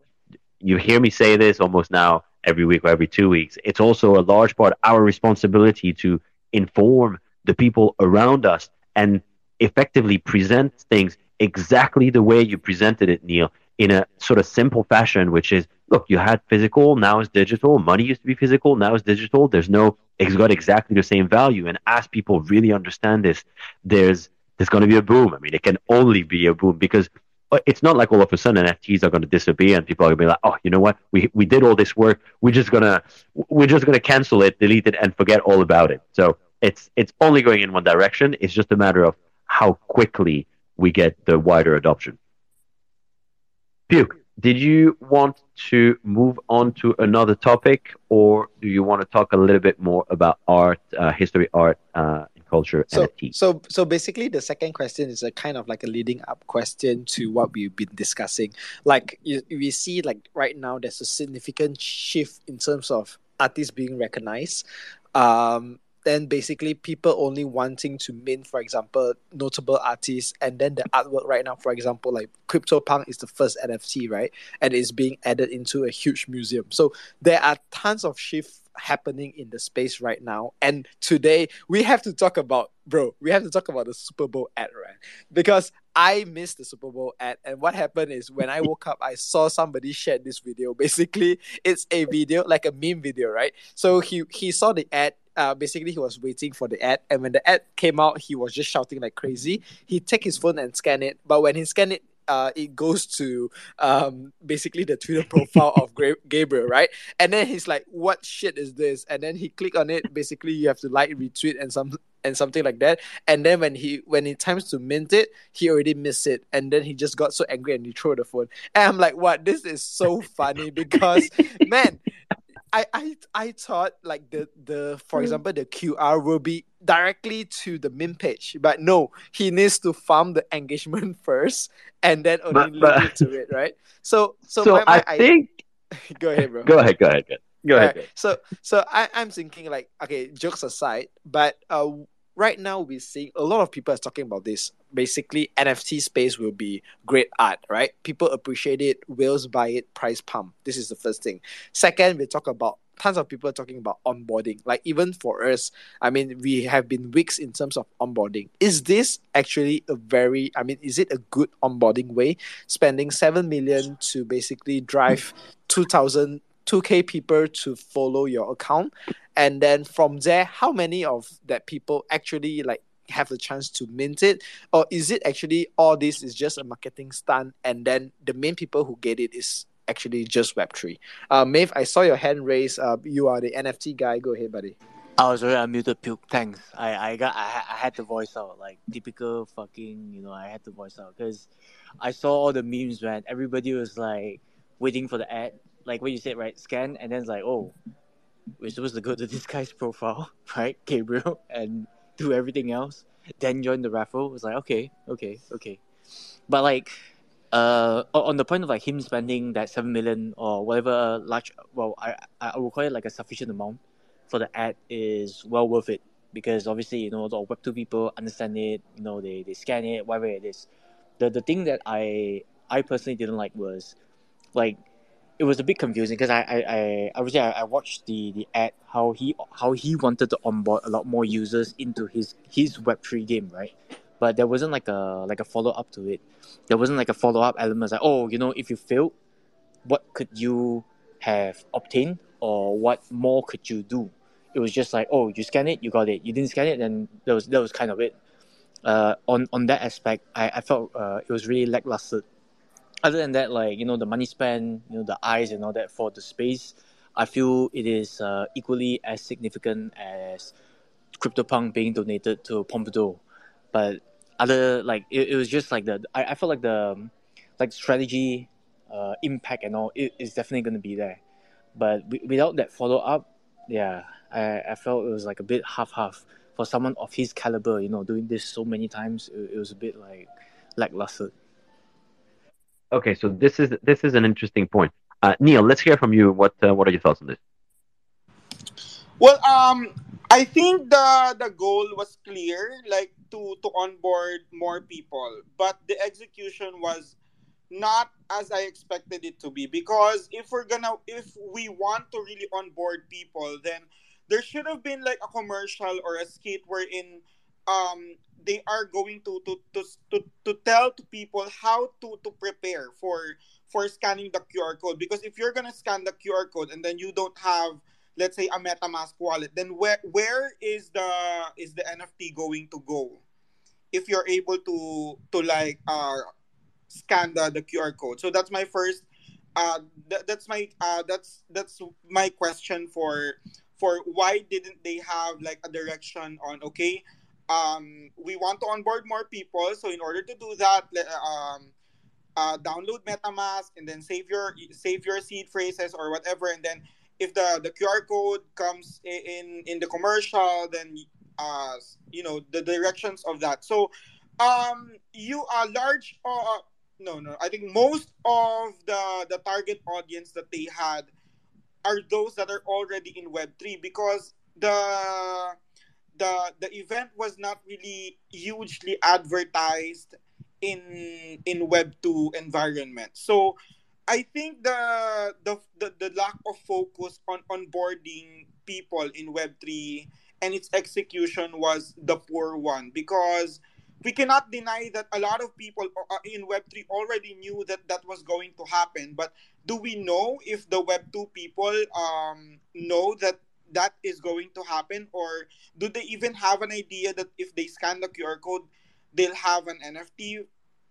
you hear me say this almost now every week or every two weeks. It's also a large part our responsibility to inform the people around us and effectively present things exactly the way you presented it, Neil. In a sort of simple fashion, which is look, you had physical, now it's digital. Money used to be physical, now it's digital. There's no, it's got exactly the same value. And as people really understand this, there's there's going to be a boom. I mean, it can only be a boom because uh, it's not like all of a sudden NFTs are going to disappear and people are going to be like, oh, you know what? We we did all this work. We're just gonna we're just gonna cancel it, delete it, and forget all about it. So it's it's only going in one direction. It's just a matter of how quickly we get the wider adoption. Puke, did you want to move on to another topic, or do you want to talk a little bit more about art, uh, history, art, uh, and culture, So, NFT? so, so basically, the second question is a kind of like a leading up question to what we've been discussing. Like you, we see, like right now, there's a significant shift in terms of artists being recognized. Um, then basically people only wanting to mint, for example, notable artists, and then the artwork right now, for example, like CryptoPunk is the first NFT, right, and it's being added into a huge museum. So there are tons of shifts happening in the space right now. And today we have to talk about, bro, we have to talk about the Super Bowl ad, right? Because I missed the Super Bowl ad. And what happened is when I woke up, I saw somebody shared this video. Basically, it's a video, like a meme video, right? So he he saw the ad. Uh, basically, he was waiting for the ad, and when the ad came out, he was just shouting like crazy. He take his phone and scan it, but when he scanned it, uh, it goes to um, basically the Twitter profile of Gabriel, right? And then he's like, "What shit is this?" And then he click on it. Basically, you have to like retweet and some and something like that. And then when he when it times to mint it, he already missed it. And then he just got so angry and he threw the phone. And I'm like, "What? This is so funny because man." I, I I thought like the the for example the QR will be directly to the min page, but no, he needs to farm the engagement *laughs* first and then only But- link but- it to it, right? So so, So my, my I think *laughs* go ahead, bro. go ahead, go ahead, go ahead. Go ahead. Alright, So so I, I'm thinking like okay, jokes aside, but uh right now we're seeing a lot of people are talking about this. Basically, NFT space will be great art, right? People appreciate it, whales buy it, price pump. This is the first thing. Second, we talk about tons of people talking about onboarding. Like even for us, I mean, we have been weeks in terms of onboarding. Is this actually a very I mean, is it a good onboarding way? Spending seven million to basically drive two thousand 2k people to follow your account. And then from there how many of that people actually like have the chance to mint it? Or is it actually all this is just a marketing stunt and then the main people who get it is actually just web3 uh Maeve, i saw your hand raised. Uh you are the nft guy. Go ahead buddy. I was I muted Puke. Thanks. I I got I, I had to voice out like typical fucking you know I had to voice out because I saw all the memes man. Everybody was like waiting for the ad, like what you said right? Scan and then it's like oh, we're supposed to go to *laughs* this guy's profile, *laughs* right? Gabriel and do everything else, then join the raffle. It's like okay, okay, okay, but like. Uh, on the point of like him spending that seven million or whatever large, well, I I will call it like a sufficient amount for the ad is well worth it because obviously you know the web two people understand it you know they, they scan it whatever it is the the thing that i i personally didn't like was like it was a bit confusing because I, I i obviously I, I watched the the ad how he how he wanted to onboard a lot more users into his his web3 game right? But there wasn't like a like a follow up to it. There wasn't like a follow up element like oh you know if you failed what could you have obtained or what more could you do? It was just like oh you scan it you got it. You didn't scan it then that was that was kind of it. Uh, on on that aspect I, I felt uh, it was really lackluster other than that like you know the money spent you know the eyes and all that for the space I feel it is uh, equally as significant as CryptoPunk being donated to Pompidou but other like it, it was just like the I, I felt like the um, like strategy uh, impact and all it is definitely going to be there. But wi- without that follow up yeah I, I felt it was like a bit half half for someone of his caliber you know doing this so many times it, it was a bit like lackluster Okay, so this is this is an interesting point. Uh, Neil, let's hear from you. What uh, what are your thoughts on this? Well, um, I think the the goal was clear, like to to onboard more people, but the execution was not as I expected it to be. Because if we're gonna, if we want to really onboard people, then there should have been like a commercial or a skit wherein um they are going to to to to, to tell to people how to to prepare for for scanning the QR code because if you're gonna scan the QR code and then you don't have let's say a MetaMask wallet, then where where is the is the NFT going to go? If you're able to to like uh scan the, the QR code. So that's my first uh th- that's my uh that's that's my question for for why didn't they have like a direction on okay um we want to onboard more people so in order to do that um uh, download MetaMask and then save your save your seed phrases or whatever, and then if the the QR code comes in in the commercial, then uh you know the directions of that. So um you are large uh no no I think most of the the target audience that they had are those that are already in Web three because the the the event was not really hugely advertised in in Web two environment. So I think the, the the the lack of focus on onboarding people in Web three and its execution was the poor one because we cannot deny that a lot of people uh, in web3 already knew that that was going to happen but do we know if the web2 people um, know that that is going to happen? Or do they even have an idea that if they scan the qr code they'll have an nft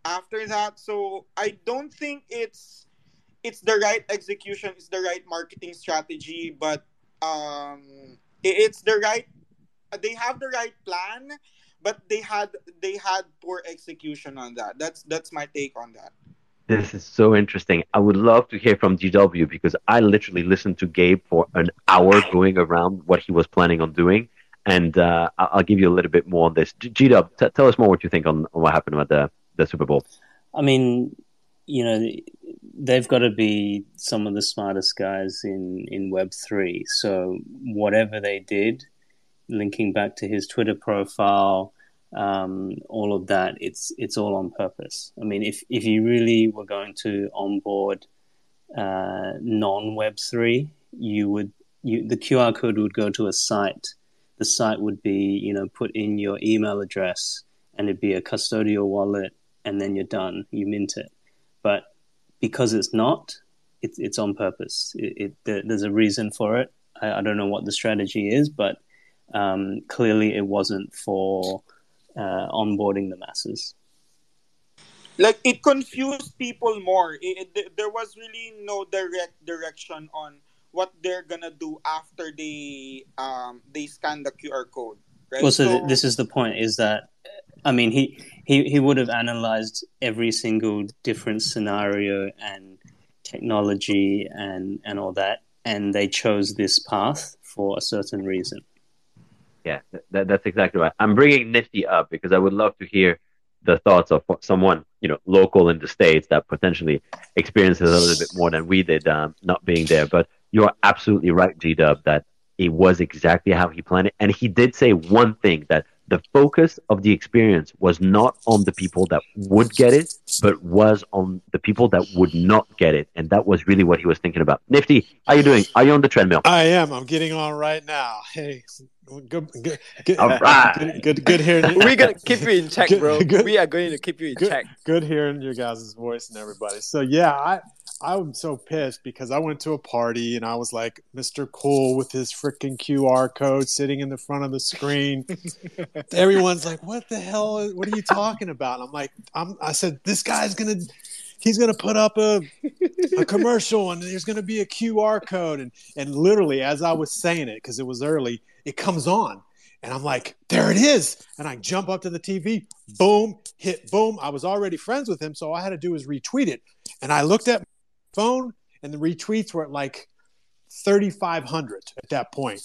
after that? So i don't think it's it's the right execution it's the right marketing strategy but um it's the right they have the right plan but they had they had poor execution on that. That's that's my take on that this is so interesting. I would love to hear from GW because I literally listened to Gabe for an hour going around what he was planning on doing. And uh, I'll give you a little bit more on this. GW, t- tell us more what you think on, on what happened at the, the Super Bowl. I mean, you know, they've got to be some of the smartest guys in, in Web3. So whatever they did, linking back to his Twitter profile, um, all of that, it's it's all on purpose. I mean, if if you really were going to onboard uh, non Web three, you would you the QR code would go to a site. The site would be you know put in your email address, and it'd be a custodial wallet, and then you're done. You mint it, but because it's not, it's it's on purpose. It, it there's a reason for it. I, I don't know what the strategy is, but um, clearly it wasn't for uh, onboarding the masses. Like it confused people more. It, it, there was really no direct direction on what they're gonna do after they um, they scan the QR code. Right? Well, so, so th- this is the point: is that I mean, he he he would have analyzed every single different scenario and technology and and all that, and they chose this path for a certain reason. Yeah, that, that's exactly right. I'm bringing Nifty up because I would love to hear the thoughts of someone you know local in the states that potentially experiences a little bit more than we did, um, not being there. But you're absolutely right, G Dub, that it was exactly how he planned it, and he did say one thing that the focus of the experience was not on the people that would get it, but was on the people that would not get it. And that was really what he was thinking about. Nifty, how are you doing? Are you on the treadmill? I am. I'm getting on right now. Hey, good, good, good, All right. good, good, good hearing. *laughs* We're gonna keep you in check, Good- bro. good- we are going to keep you in good, check. good hearing your guys' voice and everybody. So yeah, I I'm so pissed because I went to a party and I was like Mr. Cool with his freaking QR code sitting in the front of the screen. *laughs* Everyone's like, "What the hell? is- What are you talking about?" And I'm like, I'm, I said, "This guy's gonna." He's gonna put up a, a commercial and there's gonna be a QR code and and literally as I was saying it because it was early, it comes on and I'm like, there it is. And I jump up to the TV, boom, hit boom. I was already friends with him, so all I had to do was retweet it. And I looked at my phone, and the retweets were at like 3,500 at that point.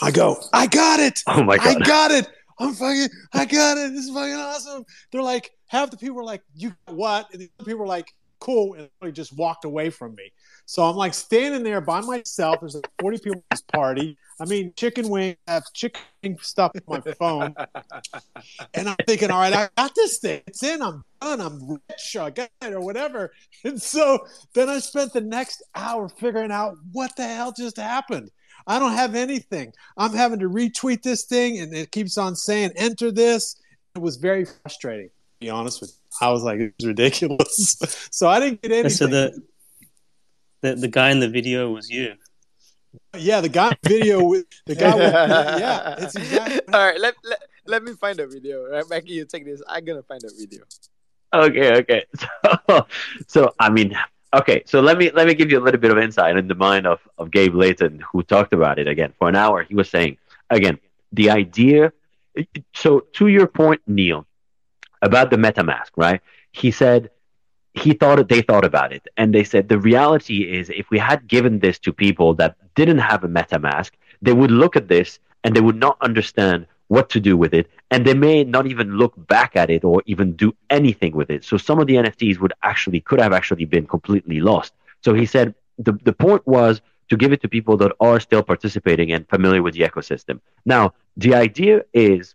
I go, I got it. Oh my God. I got it. I'm fucking, I got it. This is fucking awesome. They're like, half the people were like, you what? And the people were like, cool. And they just walked away from me. So I'm like standing there by myself. There's like 40 people at this party. I mean, chicken wing, I have chicken stuff on my phone. *laughs* And I'm thinking, all right, I got this thing. It's in. I'm done. I'm rich. I got it or whatever. *laughs* And so then I spent the next hour figuring out what the hell just happened. I don't have anything. I'm having to retweet this thing and it keeps on saying, enter this. It was very frustrating, to be honest with you. I was like, it's ridiculous. *laughs* so I didn't get anything. So the, the the guy in the video was you. Yeah, the guy video with the guy. With, *laughs* yeah, it's exactly. All right, let, let let me find the video. Right, Becky, you take this. I'm gonna find the video. Okay, okay. *laughs* So, so I mean, okay. So let me let me give you a little bit of insight in the mind of of Gabe Leydon, who talked about it again for an hour. He was saying again the idea. So to your point, Neil, about the MetaMask, right? He said he thought they thought about it, and they said the reality is if we had given this to people that didn't have a MetaMask, they would look at this and they would not understand what to do with it, and they may not even look back at it or even do anything with it. So some of the NFTs would actually could have actually been completely lost. So he said the the point was to give it to people that are still participating and familiar with the ecosystem. Now the idea is,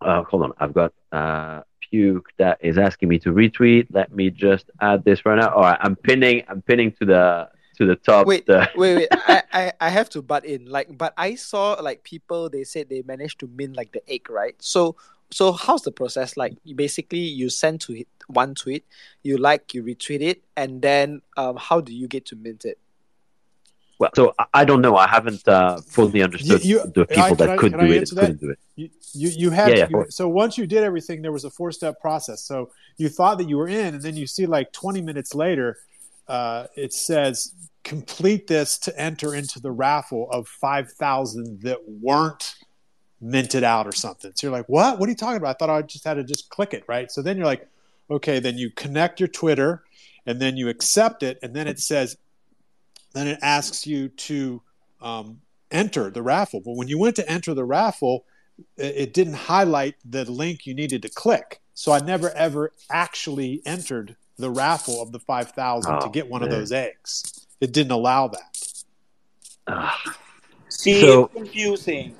uh, hold on, I've got uh, Puke that is asking me to retweet. Let me just add this right now. All right, I'm pinning. I'm pinning to the to the top. Wait, the... wait, wait. *laughs* I, I, I have to butt in. Like, but I saw like people they said they managed to mint like the egg, right? So so how's the process like? Basically you send to one tweet, you like, you retweet it, and then um, how do you get to mint it? Well, so I don't know. I haven't uh, fully understood You- you- the people I- that I- could do it and couldn't do it. You you, you had Yeah, yeah, you- so once you did everything, there was a four step process. So you thought that you were in, and then you see like twenty minutes later, uh, it says complete this to enter into the raffle of five thousand that weren't minted out or something. So you're like, what? What are you talking about? I thought I just had to just click it, right? So then you're like, okay, then you connect your Twitter, and then you accept it, and then it says, then it asks you to um, enter the raffle. But when you went to enter the raffle, it, it didn't highlight the link you needed to click. So I never ever actually entered the raffle of the 5,000 to Oh, get one of those eggs. It didn't allow that. Ugh. See, So- it's confusing.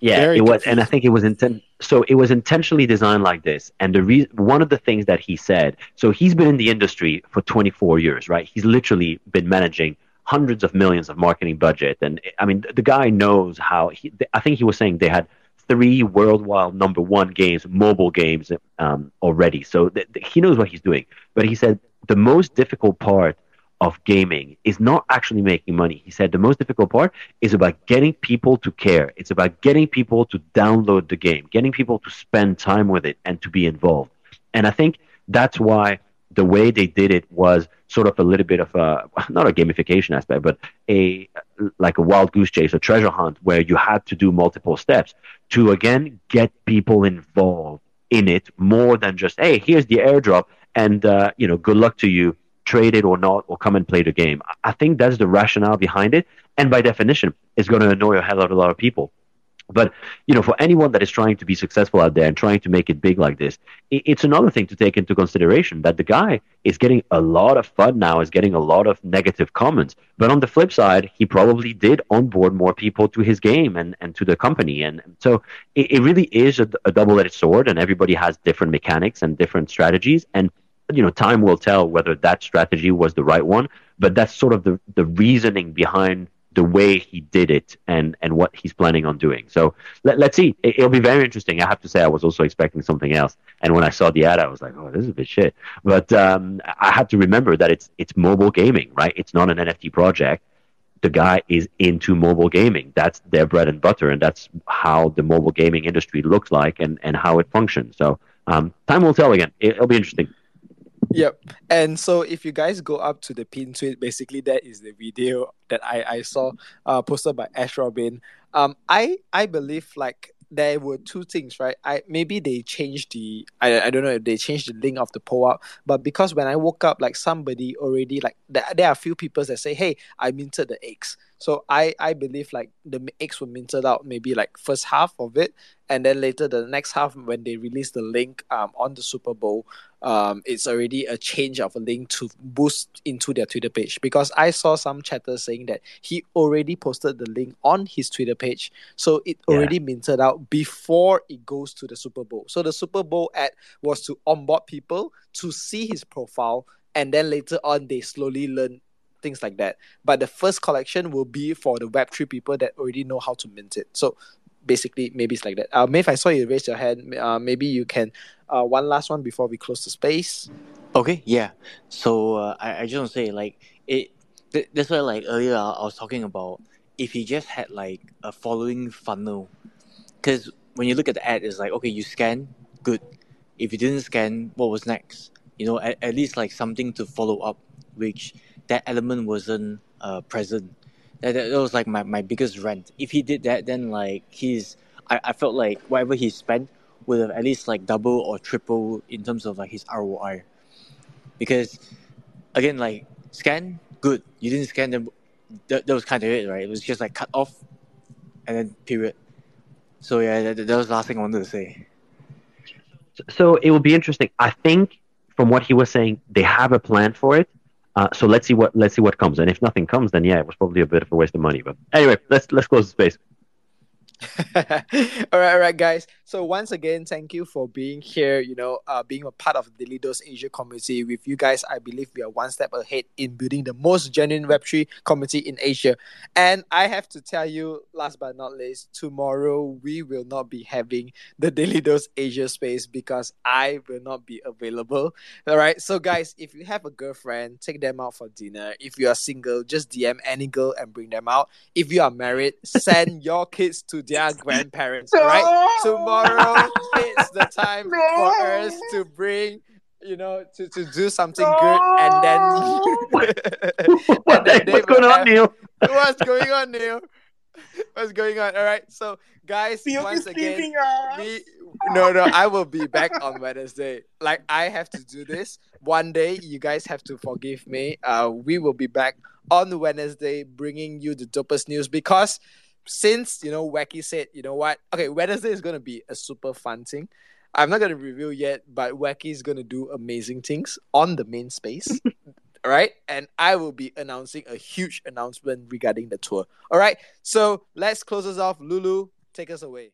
Yeah, Very it was, and I think it was intent. So it was intentionally designed like this. And the reason, one of the things that he said, so he's been in the industry for 24 years, right? He's literally been managing hundreds of millions of marketing budget, and I mean, the guy knows how. He, I think he was saying they had three worldwide number one games, mobile games, um, already. So th- th- he knows what he's doing. But he said the most difficult part of gaming is not actually making money. He said the most difficult part is about getting people to care. It's about getting people to download the game, getting people to spend time with it and to be involved. And I think that's why the way they did it was sort of a little bit of a *laughs* not a gamification aspect, but a like a wild goose chase, a treasure hunt where you had to do multiple steps to again get people involved in it more than just hey, here's the airdrop and uh, you know good luck to you trade it or not, or come and play the game. I think that's the rationale behind it, and by definition, it's going to annoy a hell of a lot of people. But you know, for anyone that is trying to be successful out there and trying to make it big like this, it's another thing to take into consideration that the guy is getting a lot of fun now, is getting a lot of negative comments. But on the flip side, he probably did onboard more people to his game and, and to the company, and so it, it really is a, a double-edged sword, and everybody has different mechanics and different strategies, and you know, time will tell whether that strategy was the right one. But that's sort of the the reasoning behind the way he did it and and what he's planning on doing. So let, let's see. It, will be very interesting. I have to say, I was also expecting something else, and when I saw the ad, I was like, oh, this is a bit shit. But um, I had to remember that it's it's mobile gaming, right? It's not an NFT project. The guy is into mobile gaming. That's their bread and butter, and that's how the mobile gaming industry looks like and and how it functions. So um, time will tell. Again, it, it'll be interesting. Yep. And so if you guys go up to the pin tweet, basically that is the video that I, I saw uh, posted by Ash Robin. Um I I believe like there were two things, right? I maybe they changed the I, I don't know if they changed the link of the poll up, but because when I woke up, like somebody already like there, there are a few people that say, Hey, I minted the eggs. So I I believe like the eggs were minted out maybe like first half of it, and then later the next half when they release the link um on the Super Bowl, um, it's already a change of a link to boost into their Twitter page because I saw some chatter saying that he already posted the link on his Twitter page, so it Yeah. already minted out before it goes to the Super Bowl. So the Super Bowl ad was to onboard people to see his profile, and then later on they slowly learn things like that. But the first collection will be for the Web3 people that already know how to mint it. So basically, maybe it's like that. Uh, Maeve, I saw you raise your hand. Uh, maybe you can. Uh, one last one before we close the space. Okay, yeah. So uh, I, I just want to say like it. Th- that's why like earlier I, I was talking about if he just had like a following funnel, because when you look at the ad, it's like okay, you scan, good. If you didn't scan, what was next? You know, at, at least like something to follow up, which that element wasn't uh, present. That, that, was like my, my biggest rent. If he did that, then like he's, I, I felt like whatever he spent would have at least like double or triple in terms of like his ROI. Because again, like scan, good. You didn't scan them. That, that was kind of it, right? It was just like cut off, and then period. So yeah, that, that was the last thing I wanted to say. So it will be interesting. I think from what he was saying, they have a plan for it. Uh, so let's see what let's see what comes. And if nothing comes, then yeah, it was probably a bit of a waste of money. But anyway, let's let's close the space. *laughs* all right, all right, guys. So once again, thank you for being here. You know, uh, being a part of the Leaders Asia community. With you guys, I believe we are one step ahead in building the most genuine Web three community in Asia. And I have to tell you, last but not least, tomorrow we will not be having the *laughs* Dose Asia space because I will not be available. All right. So guys, if you have a girlfriend, take them out for dinner. If you are single, just DM any girl and bring them out. If you are married, send your kids to their grandparents. right? Tomorrow it's the time *laughs* for us to bring you know, to, to do something good and then *laughs* what the heck? What's going on, Neil? What's going on, Neil? What's going on? All right, so guys, Feel once again, sleeping us. we no no, I will be back on Wednesday. Like I have to do this one day. You guys have to forgive me. Uh, we will be back on Wednesday, bringing you the dopest news because since you know Wacky said, you know what? Okay, Wednesday is gonna be a super fun thing. I'm not gonna reveal yet, but Wacky is gonna do amazing things on the main space. *laughs* All right, and I will be announcing a huge announcement regarding the tour. All right, so let's close us off. Lulu, take us away.